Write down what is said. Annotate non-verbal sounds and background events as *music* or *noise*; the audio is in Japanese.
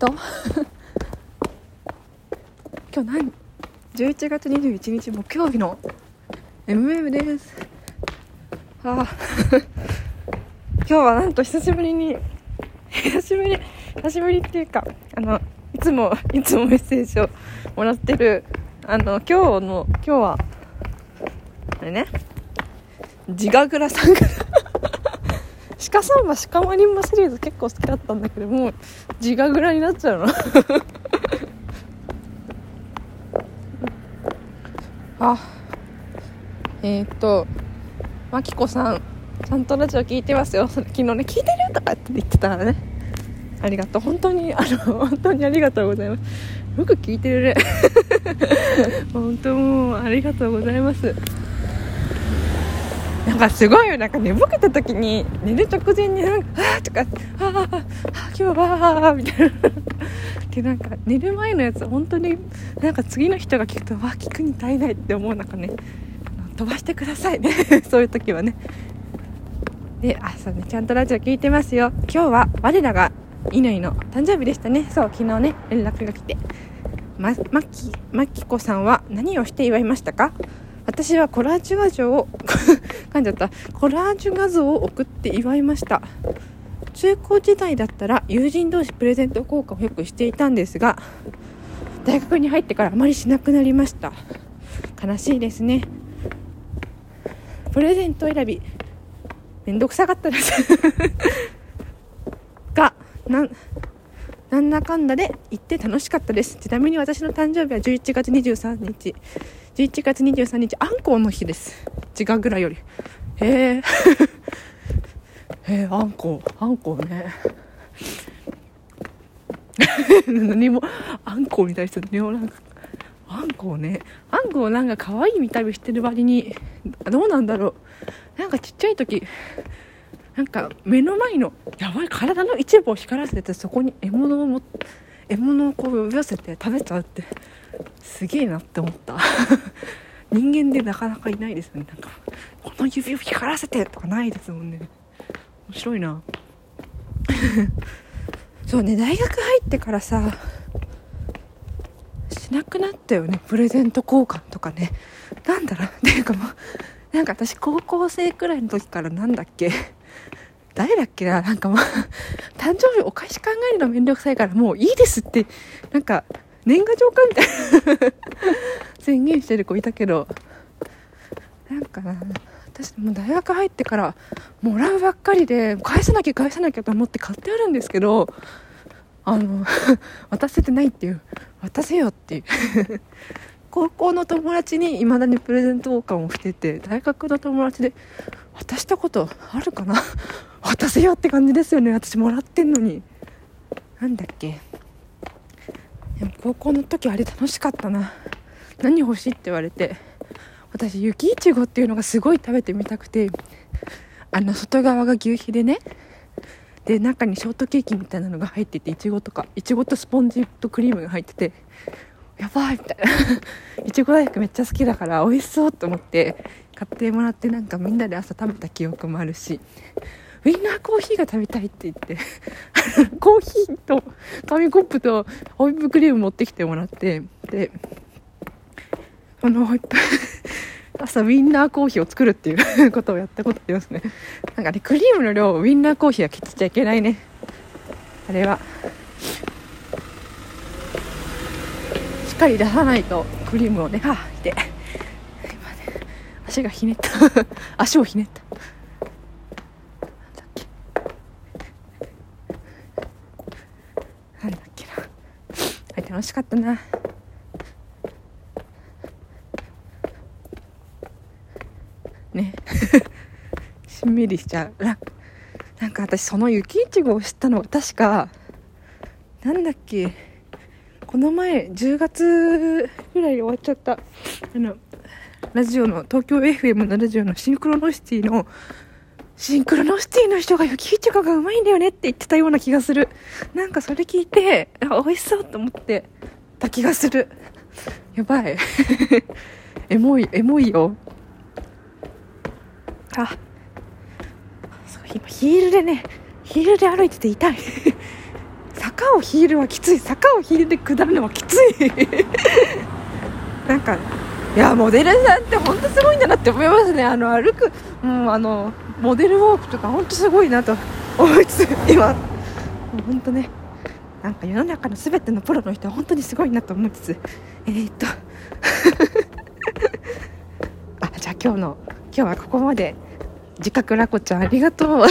と。今日何？11月21日木曜日の MM です。ああ。*laughs* 今日はなんと久しぶりに久しぶり久しぶりっていうかあのいつもいつもメッセージをもらってるあの今日の今日はあれね自我倉さんが鹿さんは鹿マリンバシリーズ結構好きだったんだけどもう自我蔵になっちゃうの。*laughs* あえー、っとまきこさんちゃんとラジオ聞いてますよ。昨日ね聞いてるとかって言ってたからね。ありがとう。本当にあの本当にありがとうございます。よく聞いてるね。*laughs* 本当もうありがとうございますなんかすごいよなんか寝ぼけた時に寝る直前になんか「あー」とか「ああ今日は」みたいな。でなんか寝る前のやつ本当になんか次の人が聞くとわ聞くに耐えないって思うなんかね飛ばしてくださいね。*laughs* そういう時はね。であそうねちゃんとラジオ聞いてますよ。今日は我らが乾の誕生日でしたね。そう昨日ね連絡が来て。ままきまきこさんは何をして祝いましたか？私はコラージュ画像を *laughs* 噛んじゃった。コラージュ画像を送って祝いました。中高時代だったら友人同士プレゼント交換をよくしていたんですが大学に入ってからあまりしなくなりました。悲しいですね。プレゼント選びめんどくさかったです。*laughs* がなんなんだかんだで行って楽しかったです。ちなみに私の誕生日は11月23日。11月23日あんこうの日です。時間ぐらいより。へえ *laughs* へえあんこあんこね。*laughs* 何もあんこに対して何もなんかあんこね。あんこなんか可愛い見た目してる割にどうなんだろう。なんかちっちゃい時なんか目の前のやばい体の一部を光らせててそこに獲物をも獲物をこう呼び寄せて食べちゃうってすげえなって思った。*laughs* 人間でなかなかいないですよね。なんかこの指を光らせてとかないですもんね。面白いな。*laughs* そうね大学入ってからさしなくなったよね。プレゼント交換とかね。なんだろう。*laughs* っていうかもうなんか私高校生くらいの時からなんだっけ。誰だっけな。なんかもう誕生日お返し考えるのめんどくさいからもういいですって。なんか年賀状かみたいな。宣言してる子いたけど。なんかな。私もう大学入ってからもらうばっかりで返さなきゃ返さなきゃと思って買ってあるんですけど。あの *laughs* 渡せてないっていう。渡せよっていう。*laughs* 高校の友達にいまだにプレゼント交換をしてて大学の友達で渡したことあるかな？*laughs* 渡せよって感じですよね。私もらってんのに。なんだっけ？でも高校の時あれ楽しかったな。何欲しいって言われて。私雪いちごっていうのがすごい食べてみたくて。あの外側が牛皮でね。で中にショートケーキみたいなのが入ってていちごとかいちごとスポンジとクリームが入ってて。やばいみたいな。*laughs* いちご大福めっちゃ好きだから美味しそうと思って買ってもらってなんかみんなで朝食べた記憶もあるし。ウィンナーコーヒーが食べたいって言って *laughs* コーヒーと紙コップとホイップクリーム持ってきてもらってであのホイップ朝ウィンナーコーヒーを作るっていうことをやったことありますね。なんかねクリームの量ウィンナーコーヒーは切っちゃいけないね。あれは。かり出さないとクリームをね。はあって今ね足がひねった。*laughs* 足をひねった。なんだっけ。なはい楽しかったな。ね。*laughs* しんみりしちゃう。ななんか私その雪いちごを知ったのは確かなんだっけこの前10月ぐらいで終わっちゃった。あのラジオの東京 FM のラジオのシンクロノシティのシンクロノシティの人が雪いちごがうまいんだよねって言ってたような気がする。なんかそれ聞いてあ美味しそうと思ってた気がする。やばい。*laughs* エモいエモいよ。あそう今ヒールでねヒールで歩いてて痛い。坂を引いるはきつい。坂を引いて下るのはきつい。*laughs* なんかいやモデルさんって本当すごいんだなって思いますね。あの歩く、うん、あのモデルウォークとか本当すごいなと思いつつ今本当ねなんか世の中のすべてのプロの人は本当にすごいなと思いつつえー、っと *laughs* あじゃあ今日の今日はここまで。自覚ラコちゃんありがとう。